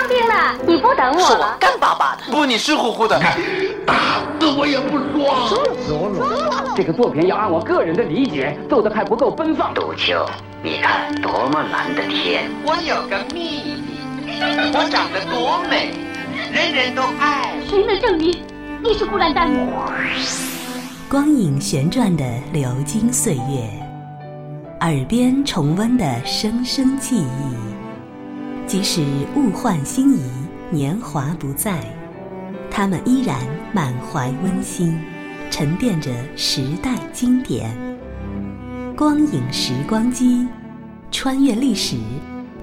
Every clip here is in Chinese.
当兵了，你不等我是我？干巴巴的。不，你湿乎乎的。看打死我也不说。这个作品要按我个人的理解做的还不够奔放。杜秋，你看多么蓝的天！我有个秘密，我长得多美，人人都爱。谁能证明你是孤兰丹？光影旋转的流金岁月，耳边重温的声声记忆，即使物换星移，年华不再，他们依然满怀温馨，沉淀着时代经典。光影时光机，穿越历史，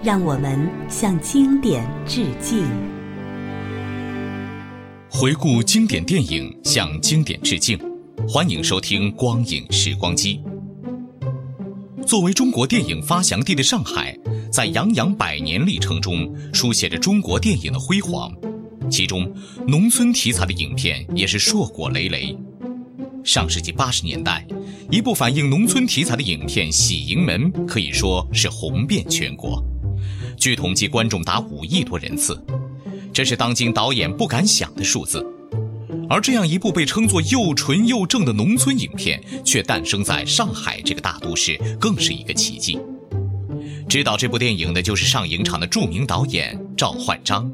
让我们向经典致敬。回顾经典电影，向经典致敬。欢迎收听《光影时光机》。作为中国电影发祥地的上海，在洋洋百年历程中，书写着中国电影的辉煌。其中，农村题材的影片也是硕果累累。上世纪八十年代，一部反映农村题材的影片《喜盈门》可以说是红遍全国，据统计，观众达五亿多人次，这是当今导演不敢想的数字。而这样一部被称作又纯又正的农村影片，却诞生在上海这个大都市，更是一个奇迹。指导这部电影的就是上影厂的著名导演赵焕章。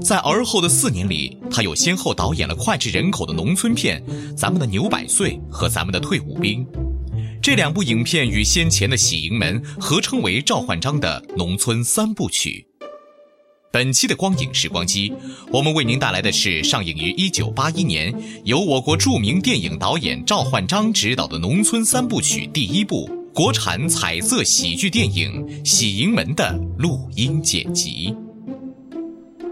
在而后的四年里，他又先后导演了脍炙人口的农村片《咱们的牛百岁》和《咱们的退伍兵》。这两部影片与先前的《喜盈门》合称为赵焕章的农村三部曲。本期的光影时光机，我们为您带来的是上映于一九八一年，由我国著名电影导演赵焕章执导的农村三部曲第一部国产彩色喜剧电影《喜盈门》的录音剪辑。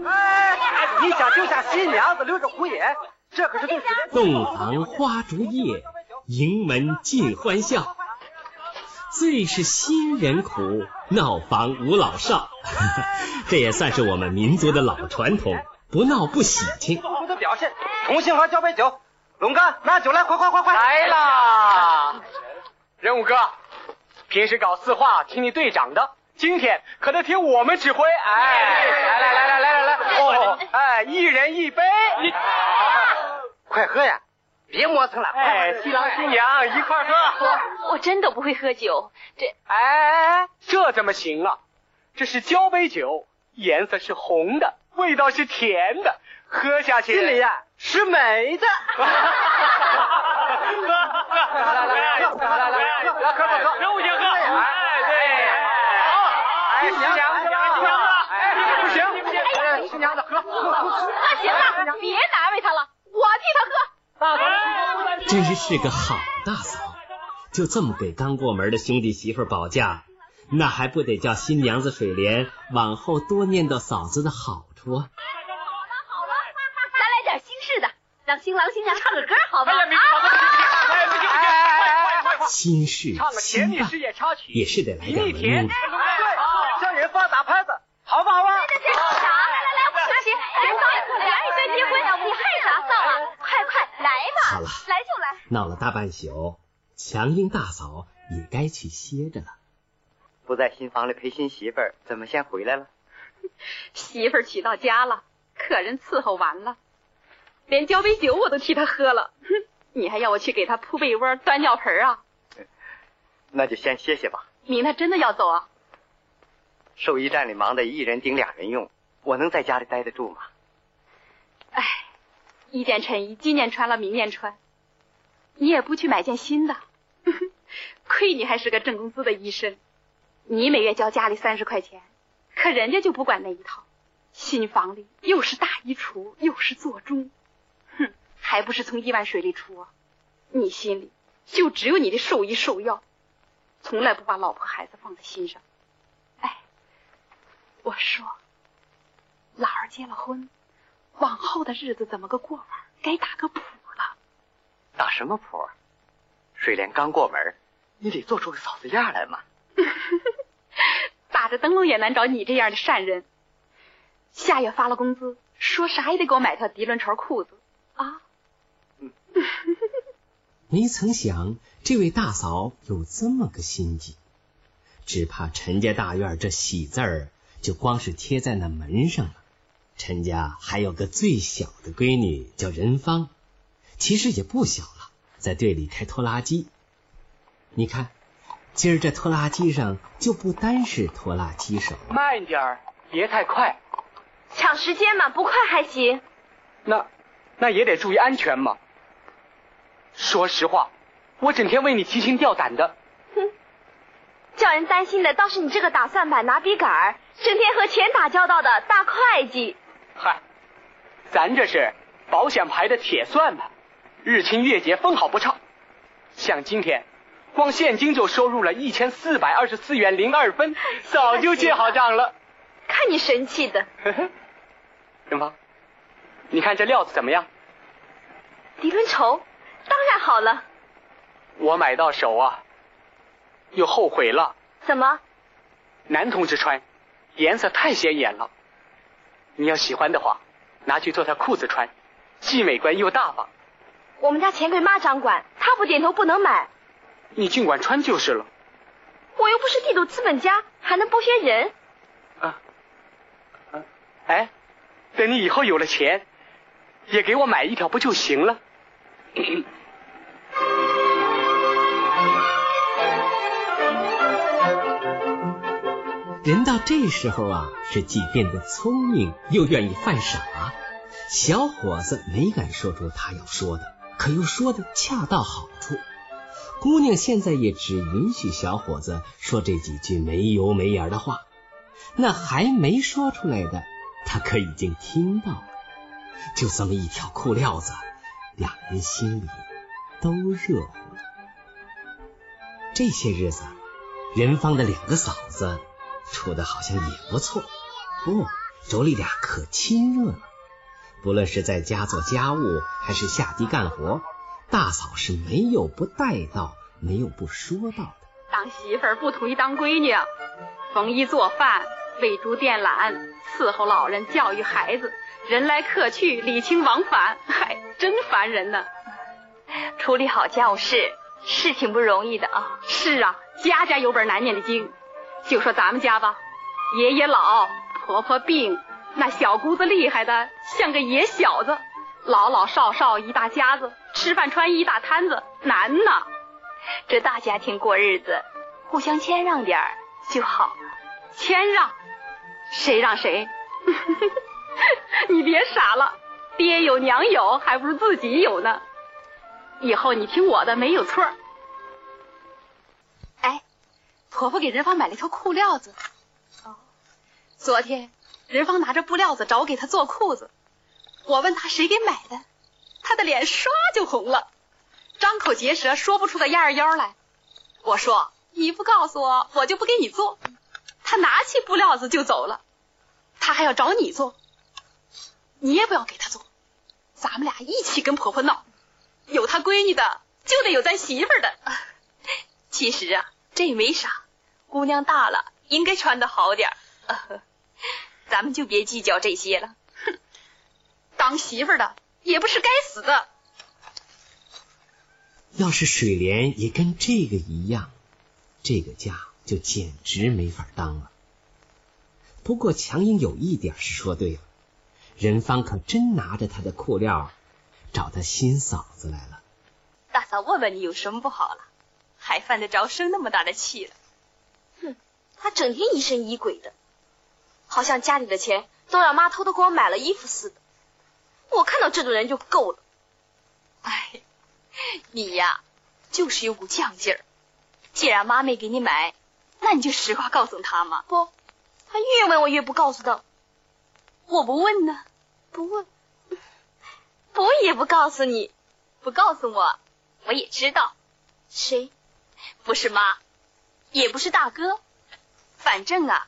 哎，你想丢下新娘子留着胡言，这可是对洞房花烛夜，迎门尽欢笑。最是新人苦，闹房无老少。这也算是我们民族的老传统，不闹不喜庆。我的表现，同心和交杯酒，龙哥拿酒来，快快快快！来啦！任务哥，平时搞四化听你队长的，今天可得听我们指挥。哎，来来来来来来来，哦，哎，一人一杯，快喝呀！别磨蹭了，哎，新郎新娘一块喝。我真的不会喝酒，这哎哎哎，这怎么行啊？这是交杯酒，颜色是红的，味道是甜的，喝下去心里呀是美的。哥来来来来来来，喝喝喝，任务先喝。哎对，好，哎新娘子，新娘子，哎不行不行，新娘子喝喝。那行了，别难为他了，我替他喝。大嫂真是个好大嫂，就这么给刚过门的兄弟媳妇保驾，那还不得叫新娘子水莲往后多念叨嫂子的好处啊？好了好了，咱来点新式的，让新郎新娘唱个歌，好吧？哎呀，你好，哎不行不行，快快快！新式唱个甜蜜事业插曲，也是得来点蜜甜。文对，向人发打拍子，好不好啊？啥？来来来，不行行，人房两一岁结婚，你还啥臊啊？快快来吧！好了来就来。闹了大半宿，强英大嫂也该去歇着了。不在新房里陪新媳妇儿，怎么先回来了？媳妇儿娶到家了，客人伺候完了，连交杯酒我都替他喝了。哼，你还要我去给他铺被窝、端尿盆啊？那就先歇歇吧。明天真的要走啊？兽医站里忙得一人顶俩人用，我能在家里待得住吗？哎，一件衬衣今年穿了，明年穿，你也不去买件新的。亏你还是个挣工资的医生，你每月交家里三十块钱，可人家就不管那一套。新房里又是大衣橱，又是座钟，哼，还不是从一碗水里出啊？你心里就只有你的兽医兽药，从来不把老婆孩子放在心上。哎，我说，老儿结了婚，往后的日子怎么个过法？该打个谱了。打什么谱？水莲刚过门，你得做出个嫂子样来嘛。打着灯笼也难找你这样的善人。下月发了工资，说啥也得给我买条涤纶绸裤子啊！没曾想这位大嫂有这么个心计，只怕陈家大院这喜字儿就光是贴在那门上了。陈家还有个最小的闺女叫任芳，其实也不小了，在队里开拖拉机。你看，今儿这拖拉机上就不单是拖拉机手。慢点儿，别太快。抢时间嘛，不快还行。那，那也得注意安全嘛。说实话，我整天为你提心吊胆的。哼，叫人担心的倒是你这个打算盘、拿笔杆儿、整天和钱打交道的大会计。嗨，咱这是保险牌的铁算盘，日清月结，分毫不差。像今天，光现金就收入了一千四百二十四元零二分，早就结好账了。看你神气的。任芳，你看这料子怎么样？涤纶绸，当然好了。我买到手啊，又后悔了。怎么？男同志穿，颜色太显眼了。你要喜欢的话，拿去做条裤子穿，既美观又大方。我们家钱柜妈掌管，她不点头不能买。你尽管穿就是了。我又不是地主资本家，还能剥削人？啊，啊，哎，等你以后有了钱，也给我买一条不就行了？人到这时候啊，是既变得聪明，又愿意犯傻。小伙子没敢说出他要说的，可又说的恰到好处。姑娘现在也只允许小伙子说这几句没油没盐的话。那还没说出来的，他可已经听到了。就这么一条裤料子，两人心里都热乎。这些日子，任芳的两个嫂子。处的好像也不错，不，妯娌俩可亲热了。不论是在家做家务，还是下地干活，大嫂是没有不带到，没有不说到的。当媳妇儿不同于当闺女，缝衣做饭、喂猪电缆、伺候老人、教育孩子，人来客去，礼轻往返，嗨，真烦人呢。处理好家务事是挺不容易的啊。是啊，家家有本难念的经。就说咱们家吧，爷爷老，婆婆病，那小姑子厉害的像个野小子，老老少少一大家子，吃饭穿衣一大摊子，难呐。这大家庭过日子，互相谦让点儿就好了。谦让？谁让谁？你别傻了，爹有娘有，还不如自己有呢。以后你听我的，没有错。哎婆婆给任芳买了一条裤料子。哦，昨天任芳拿着布料子找我给她做裤子，我问她谁给买的，她的脸唰就红了，张口结舌说不出个样儿腰来。我说你不告诉我，我就不给你做。她拿起布料子就走了，她还要找你做，你也不要给她做，咱们俩一起跟婆婆闹，有她闺女的就得有咱媳妇的。其实啊，这也没啥。姑娘大了，应该穿的好点儿，咱们就别计较这些了。哼，当媳妇的也不是该死的。要是水莲也跟这个一样，这个家就简直没法当了。不过强英有一点是说对了，任芳可真拿着他的裤料找他新嫂子来了。大嫂，问问你有什么不好了，还犯得着生那么大的气了？哼他整天疑神疑鬼的，好像家里的钱都让妈偷偷给我买了衣服似的。我看到这种人就够了。哎，你呀，就是有股犟劲儿。既然妈没给你买，那你就实话告诉他嘛。不，他越问我越不告诉他。我不问呢，不问，不问也不告诉你，不告诉我，我也知道。谁？不是妈，也不是大哥。反正啊，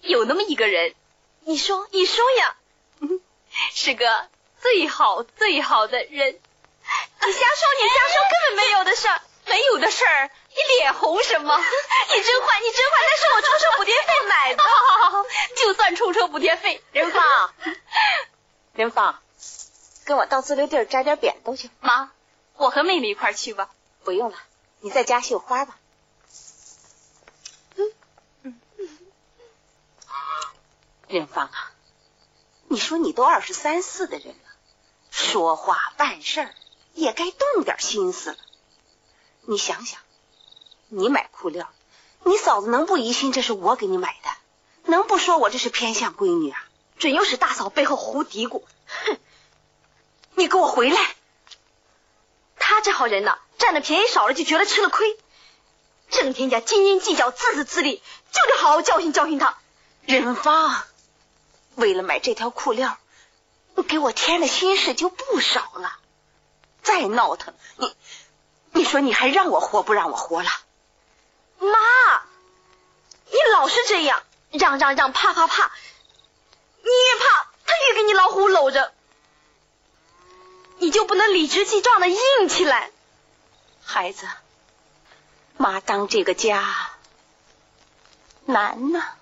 有那么一个人，你说，你说呀，是个最好最好的人。你瞎说，你瞎说，根本没有的事儿，没有的事儿，你脸红什么？你真坏，你真坏，那是我出车补贴费买的。就算出车补贴费。林芳，林芳，跟我到自留地摘点扁豆去。妈，我和妹妹一块去吧。不用了，你在家绣花吧。林芳啊，你说你都二十三四的人了，说话办事儿也该动点心思了。你想想，你买裤料，你嫂子能不疑心这是我给你买的？能不说我这是偏向闺女啊？准又是大嫂背后胡嘀咕。哼！你给我回来！他这号人呢，占的便宜少了就觉得吃了亏，整天家斤斤计较、自私自利，就得好好教训教训他。任芳，为了买这条裤料，你给我添的心事就不少了。再闹腾，你你说你还让我活不让我活了？老是这样，让让让，怕怕怕，你越怕，他越给你老虎搂着。你就不能理直气壮的硬起来，孩子，妈当这个家难呐。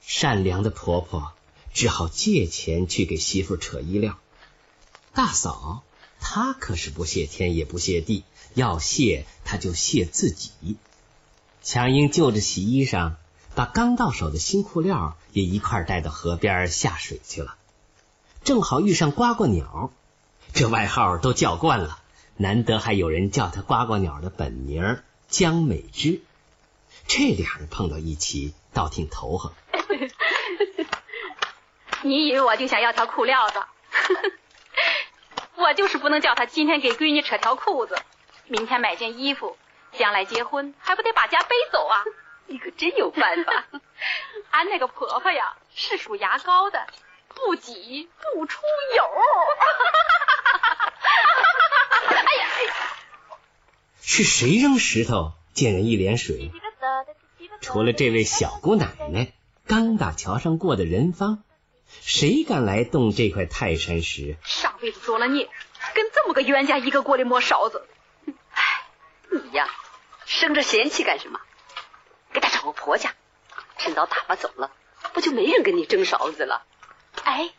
善良的婆婆只好借钱去给媳妇扯衣料。大嫂她可是不谢天也不谢地，要谢她就谢自己。强英就着洗衣裳，把刚到手的新裤料也一块带到河边下水去了。正好遇上呱呱鸟。这外号都叫惯了，难得还有人叫他呱呱鸟的本名江美芝。这俩人碰到一起，倒挺投合。你以为我就想要条裤料子？我就是不能叫他今天给闺女扯条裤子，明天买件衣服，将来结婚还不得把家背走啊？你可真有办法！俺那个婆婆呀，是属牙膏的，不挤不出油。哎呀！是谁扔石头溅人一脸水？除了这位小姑奶奶，刚打桥上过的人方，谁敢来动这块泰山石？上辈子做了孽，跟这么个冤家一个锅里摸勺子。哎，你呀，生着嫌弃干什么？我婆家，趁早打发走了，不就没人跟你争勺子了？哎，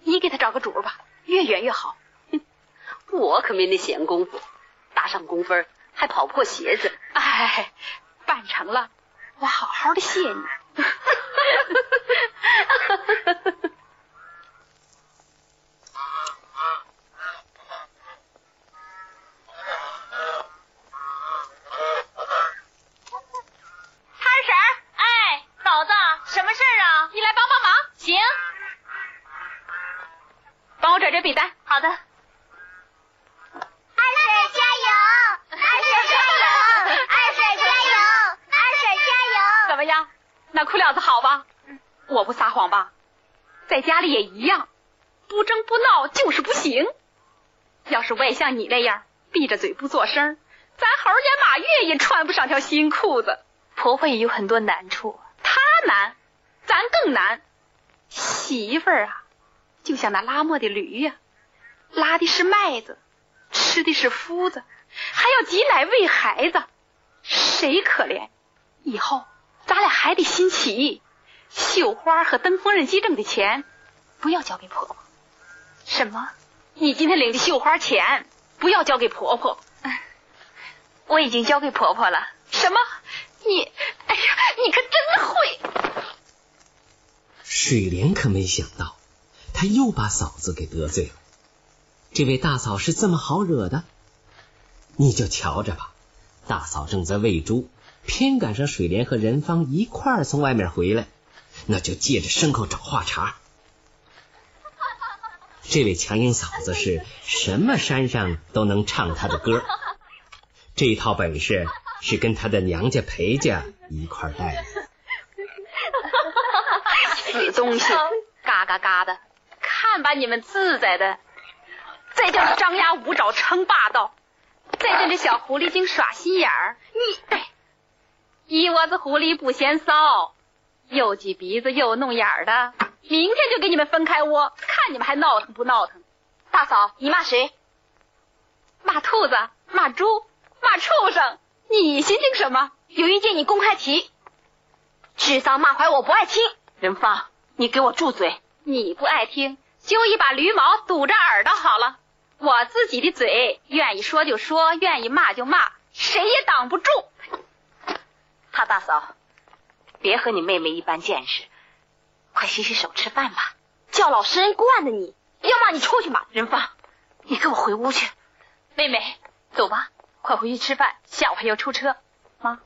你给他找个主吧，越远越好。哼我可没那闲工夫，打上工分还跑破鞋子。哎，办成了，我好好的谢你。摊婶儿，哎，嫂子，什么事儿啊？你来帮帮忙。行，帮我转转笔单。好的。那裤料子好吧？我不撒谎吧？在家里也一样，不争不闹就是不行。要是我也像你那样闭着嘴不做声，咱猴年马月也穿不上条新裤子。婆婆也有很多难处，她难，咱更难。媳妇儿啊，就像那拉磨的驴呀，拉的是麦子，吃的是麸子，还要挤奶喂孩子，谁可怜？以后。咱俩还得新起，绣花和登缝纫机挣的钱，不要交给婆婆。什么？你今天领的绣花钱不要交给婆婆？我已经交给婆婆了。什么？你？哎呀，你可真会！水莲可没想到，他又把嫂子给得罪了。这位大嫂是这么好惹的？你就瞧着吧，大嫂正在喂猪。偏赶上水莲和任芳一块儿从外面回来，那就借着牲口找话茬。这位强英嫂子是什么山上都能唱她的歌，这套本事是跟她的娘家裴家一块带的。死东西，嘎嘎嘎的，看把你们自在的！再叫张牙舞爪称霸道，再跟这小狐狸精耍心眼儿，你。一窝子狐狸不嫌骚，又挤鼻子又弄眼儿的，明天就给你们分开窝，看你们还闹腾不闹腾？大嫂，你骂谁？骂兔子？骂猪？骂畜生？你心情什么？有意见你公开提。指桑骂槐我不爱听。任芳，你给我住嘴！你不爱听，就一把驴毛堵着耳朵好了。我自己的嘴，愿意说就说，愿意骂就骂，谁也挡不住。他大嫂，别和你妹妹一般见识。快洗洗手吃饭吧。叫老实人惯的你，要骂你出去骂。仁芳，你跟我回屋去。妹妹，走吧，快回去吃饭，下午还要出车。妈，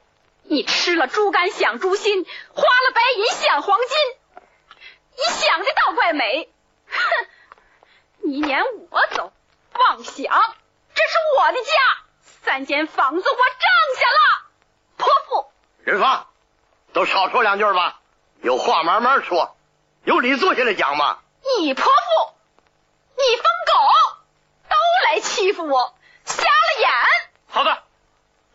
你吃了猪肝想猪心，花了白银想黄金，你想的倒怪美。哼，你撵我走，妄想，这是我的家，三间房子我挣下了。泼妇，仁芳，都少说两句吧，有话慢慢说，有理坐下来讲嘛。你泼妇，你疯狗，都来欺负我，瞎了眼。好的，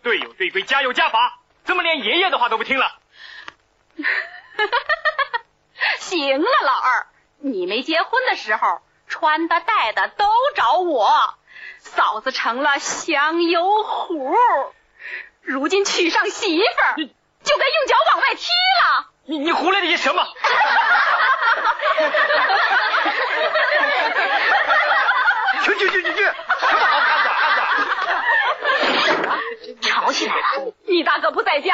队有队规，家有家法，怎么连爷爷的话都不听了？行了，老二，你没结婚的时候穿的戴的都找我，嫂子成了香油壶，如今娶上媳妇儿，就该用脚往外踢了。你你胡来的些什么？去去去去去！什么好看的看的？吵起来了！你大哥不在家，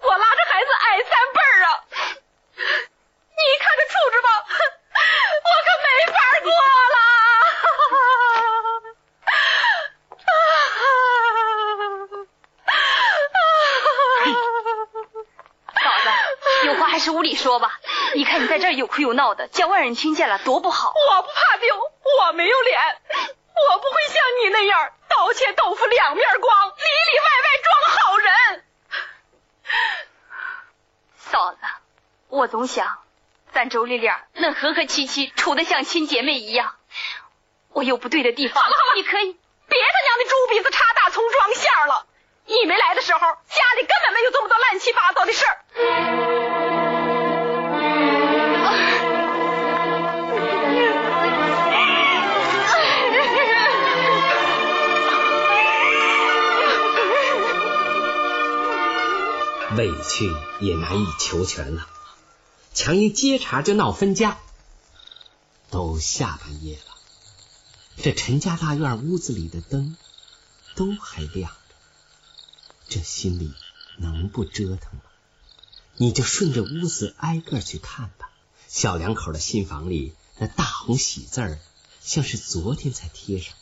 我拉着孩子挨三辈儿啊！你看这处置吧，我可没法过了。嫂子，有话还是屋里说吧。你看你在这儿有哭又闹的，叫外人听见了多不好。我不怕丢，我没有脸，我不会像你那样刀切豆腐两面光，里里外外装好人。嫂子，我总想咱妯娌俩能和和气气，处得像亲姐妹一样。我有不对的地方，好了好了，你可以别他娘的猪鼻子插大葱装馅了。你没来的时候，家里根本没有这么多乱七八糟的事儿。委屈也难以求全了，强一接茬就闹分家。都下半夜了，这陈家大院屋子里的灯都还亮着，这心里能不折腾吗？你就顺着屋子挨个去看吧。小两口的新房里那大红喜字儿，像是昨天才贴上，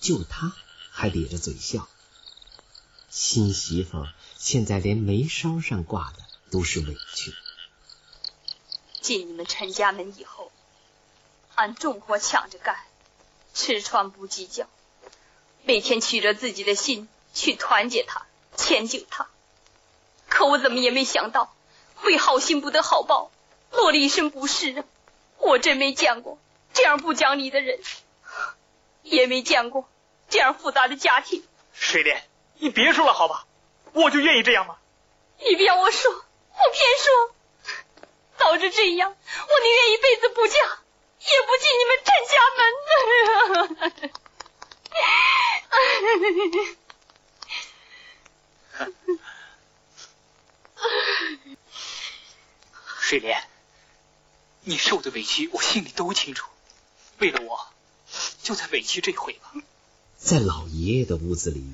就他还咧着嘴笑。新媳妇现在连眉梢上挂的都是委屈。进你们陈家门以后，俺重活抢着干，吃穿不计较，每天取着自己的心去团结他、迁就他。可我怎么也没想到，会好心不得好报，落了一身不是啊！我真没见过这样不讲理的人，也没见过这样复杂的家庭。水莲。你别说了，好吧，我就愿意这样吗？你不要我说，我偏说。早知这样，我宁愿一辈子不嫁，也不进你们陈家门。水莲，你受的委屈，我心里都清楚。为了我，就再委屈这回吧。在老爷爷的屋子里。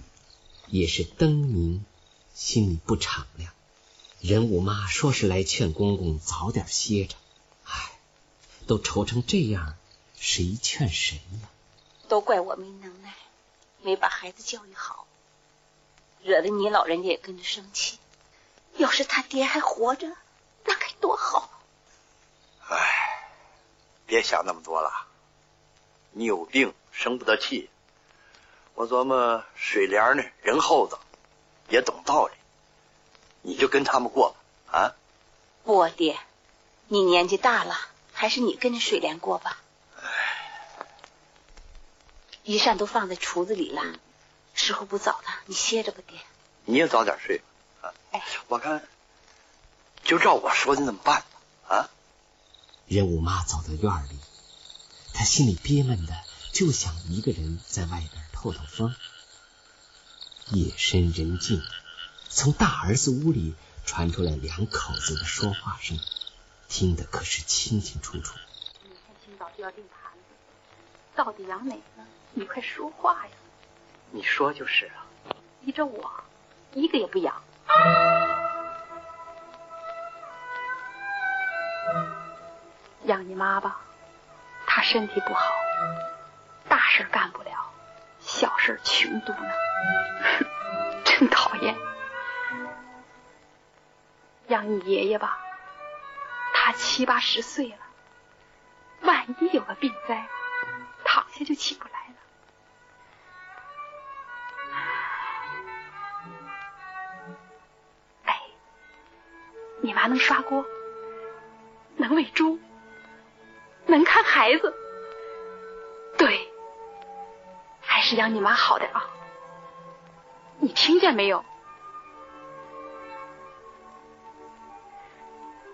也是灯明，心里不敞亮。任五妈说是来劝公公早点歇着，唉，都愁成这样，谁劝谁呀？都怪我没能耐，没把孩子教育好，惹得你老人家也跟着生气。要是他爹还活着，那该多好！唉，别想那么多了，你有病生不得气。我琢磨水莲呢，人厚道，也懂道理，你就跟他们过吧，啊？不，爹，你年纪大了，还是你跟着水莲过吧。衣裳都放在橱子里了，时候不早了，你歇着吧，爹。你也早点睡啊。哎，我看就照我说的那么办吧，啊？任五妈走到院里，她心里憋闷的，就想一个人在外边。透透风。夜深人静，从大儿子屋里传出来两口子的说话声，听得可是清清楚楚。明天清早就要订盘子，到底养哪个？你快说话呀！你说就是啊。依着我，一个也不养。养你妈吧，她身体不好，大事干不了，小事穷嘟囔，真讨厌。养你爷爷吧，他七八十岁了，万一有个病灾，躺下就起不来了。哎，你妈能刷锅，能喂猪，能看孩子，对，还是养你妈好点啊。你听见没有？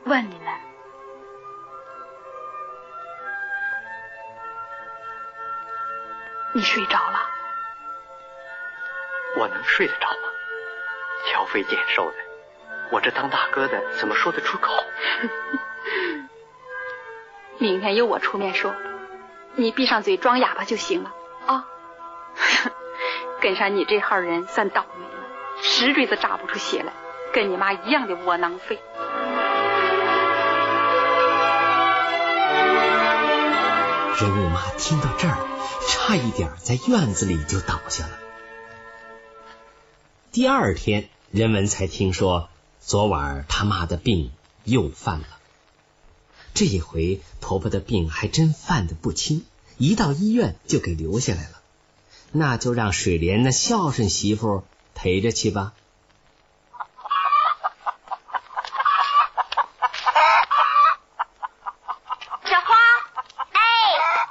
问你们，你睡着了？我能睡得着吗？挑肥拣瘦的，我这当大哥的怎么说得出口？明天由我出面说，你闭上嘴装哑巴就行了啊！跟上你这号人算倒霉了，石锥子扎不出血来，跟你妈一样的窝囊废。人物妈听到这儿，差一点在院子里就倒下了。第二天，人文才听说昨晚他妈的病又犯了。这一回婆婆的病还真犯的不轻，一到医院就给留下来了。那就让水莲那孝顺媳妇陪着去吧。小花，哎，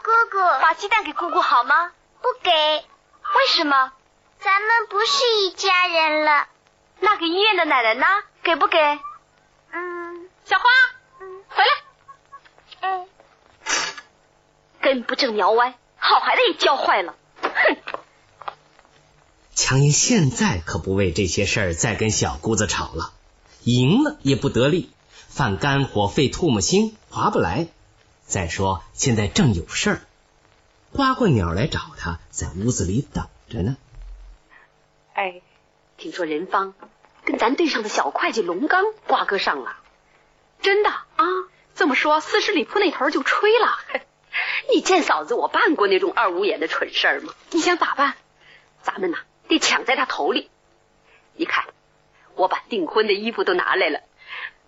姑姑，把鸡蛋给姑姑好吗？不给。为什么？咱们不是一家人了。那给医院的奶奶呢？给不给？嗯。小花，嗯，回来。嗯。根不正苗歪，好孩子也教坏了。强英现在可不为这些事儿再跟小姑子吵了，赢了也不得力，犯肝火、肺唾沫星，划不来。再说现在正有事儿，呱呱鸟来找他，在屋子里等着呢。哎，听说任芳跟咱队上的小会计龙刚瓜葛上了，真的啊？这么说，四十里铺那头就吹了？你见嫂子我办过那种二五眼的蠢事儿吗？你想咋办？咱们呐得抢在他头里。你看，我把订婚的衣服都拿来了，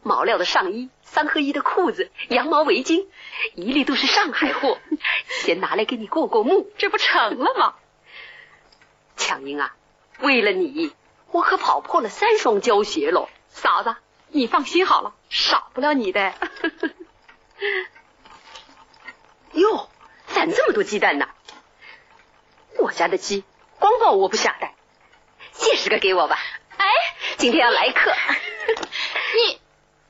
毛料的上衣、三合一的裤子、羊毛围巾，一律都是上海货，先拿来给你过过目，这不成了吗？强英啊，为了你，我可跑破了三双胶鞋喽。嫂子，你放心好了，少不了你的。哟，攒这么多鸡蛋呢？我家的鸡光抱我不下蛋，借十个给我吧。哎，今天要来客。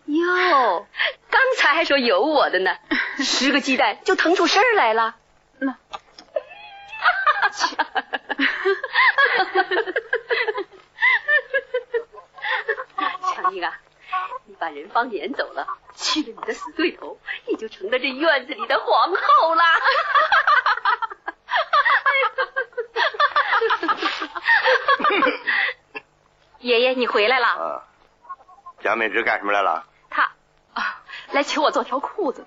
你哟，刚才还说有我的呢，十个鸡蛋就腾出声来了。那，强英啊，你把人方撵走了，去了你的死对头，你就成了这院子里的皇后啦。爷爷，你回来了。啊，蒋美芝干什么来了？她啊，来求我做条裤子。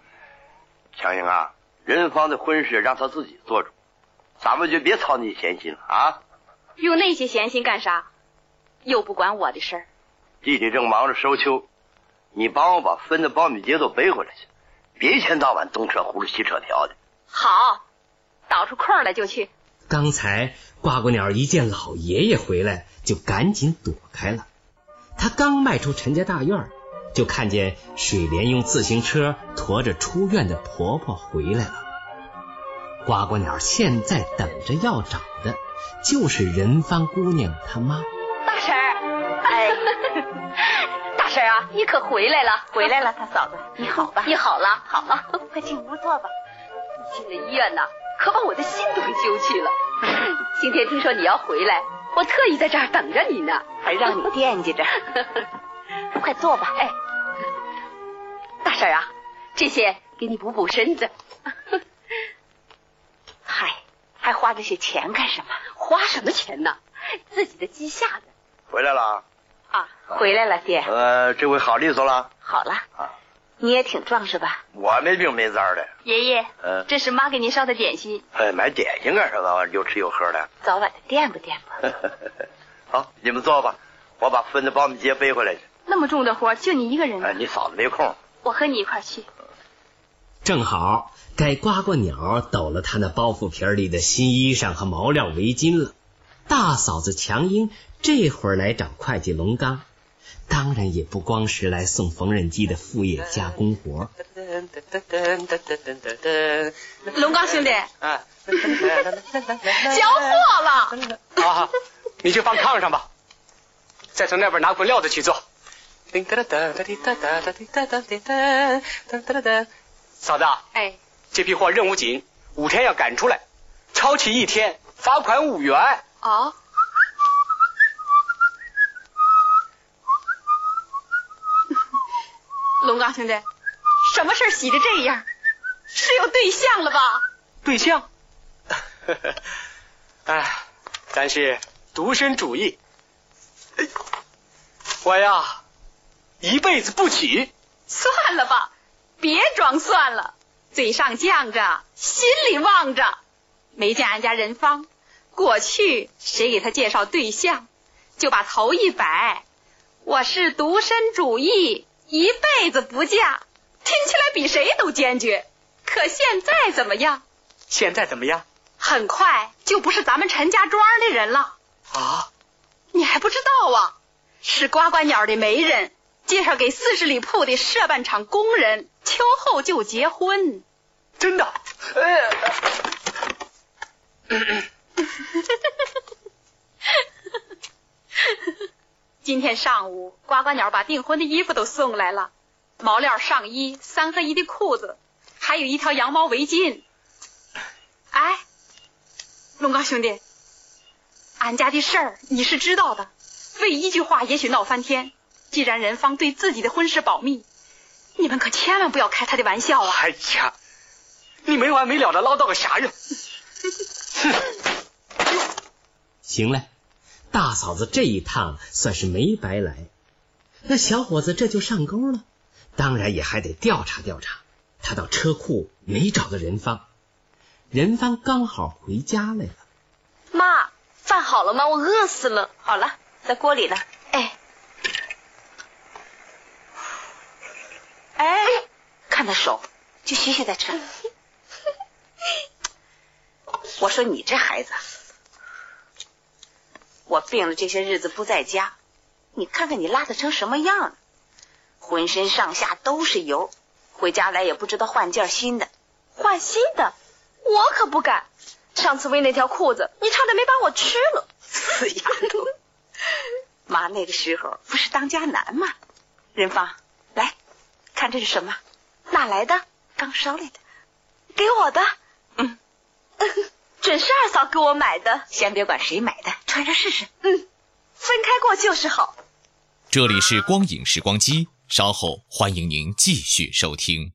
强英啊，任芳的婚事让她自己做主，咱们就别操那闲心了啊。用那些闲心干啥？又不管我的事儿。弟弟正忙着收秋，你帮我把分的苞米秸都背回来去，别一天到晚东扯葫芦西扯条的。好，倒出空来就去。刚才呱呱鸟一见老爷爷回来，就赶紧躲开了。他刚迈出陈家大院，就看见水莲用自行车驮着出院的婆婆回来了。呱呱鸟现在等着要找的就是任芳姑娘她妈。大婶儿，哎，大婶儿啊，你可回来了，回来了，大嫂子，你好吧？你好了，好了，快进屋坐吧。你进了医院呐，可把我的心都给揪去了。今天听说你要回来，我特意在这儿等着你呢，还让你惦记着。快坐吧。哎，大婶啊，这些给你补补身子。嗨，还花这些钱干什么？花什么钱呢？自己的鸡下的。回来了啊，回来了，爹。呃，这回好利索了。好了。啊，你也挺壮是吧？我没病没灾的。爷爷，嗯，这是妈给您烧的点心。哎，买点心干啥玩意又吃又喝的。早晚的垫吧垫吧。好，你们坐吧，我把分的苞米秸背回来去。那么重的活，就你一个人？哎，你嫂子没空。我和你一块去。正好该呱呱鸟抖了他那包袱皮里的新衣裳和毛料围巾了。大嫂子强英这会儿来找会计龙刚，当然也不光是来送缝纫机的副业加工活。龙刚兄弟，啊，交货了。好，你去放炕上吧，再从那边拿捆料子去做。嫂子，哎，这批货任务紧，五天要赶出来，超期一天罚款五元。哦。龙刚兄弟，什么事喜的这样？是有对象了吧？对象？哎，咱是独身主义，我呀，一辈子不娶。算了吧，别装算了，嘴上犟着，心里望着。没见俺家人芳，过去谁给他介绍对象，就把头一摆，我是独身主义，一辈子不嫁，听起来比谁都坚决。可现在怎么样？现在怎么样？很快就不是咱们陈家庄的人了。啊？你还不知道啊？是呱呱鸟的媒人介绍给四十里铺的设办厂工人，秋后就结婚。真的？今天上午，呱呱鸟把订婚的衣服都送来了，毛料上衣、三合一的裤子，还有一条羊毛围巾。哎，龙刚兄弟，俺家的事儿你是知道的，为一句话也许闹翻天。既然人方对自己的婚事保密，你们可千万不要开他的玩笑啊！哎呀，你没完没了的唠叨个啥呀？行了，大嫂子这一趟算是没白来。那小伙子这就上钩了，当然也还得调查调查。他到车库没找到任芳，任芳刚好回家来了。妈，饭好了吗？我饿死了。好了，在锅里呢。哎，哎，看他手，就歇歇再吃。我说你这孩子，我病了这些日子不在家，你看看你邋遢成什么样了，浑身上下都是油，回家来也不知道换件新的。换新的？我可不敢。上次为那条裤子，你差点没把我吃了。死丫头！妈那个时候不是当家难吗？任芳，来看这是什么？哪来的？刚捎来的。给我的？嗯。准是二嫂给我买的。先别管谁买的，穿上试试。嗯，分开过就是好。这里是光影时光机，稍后欢迎您继续收听。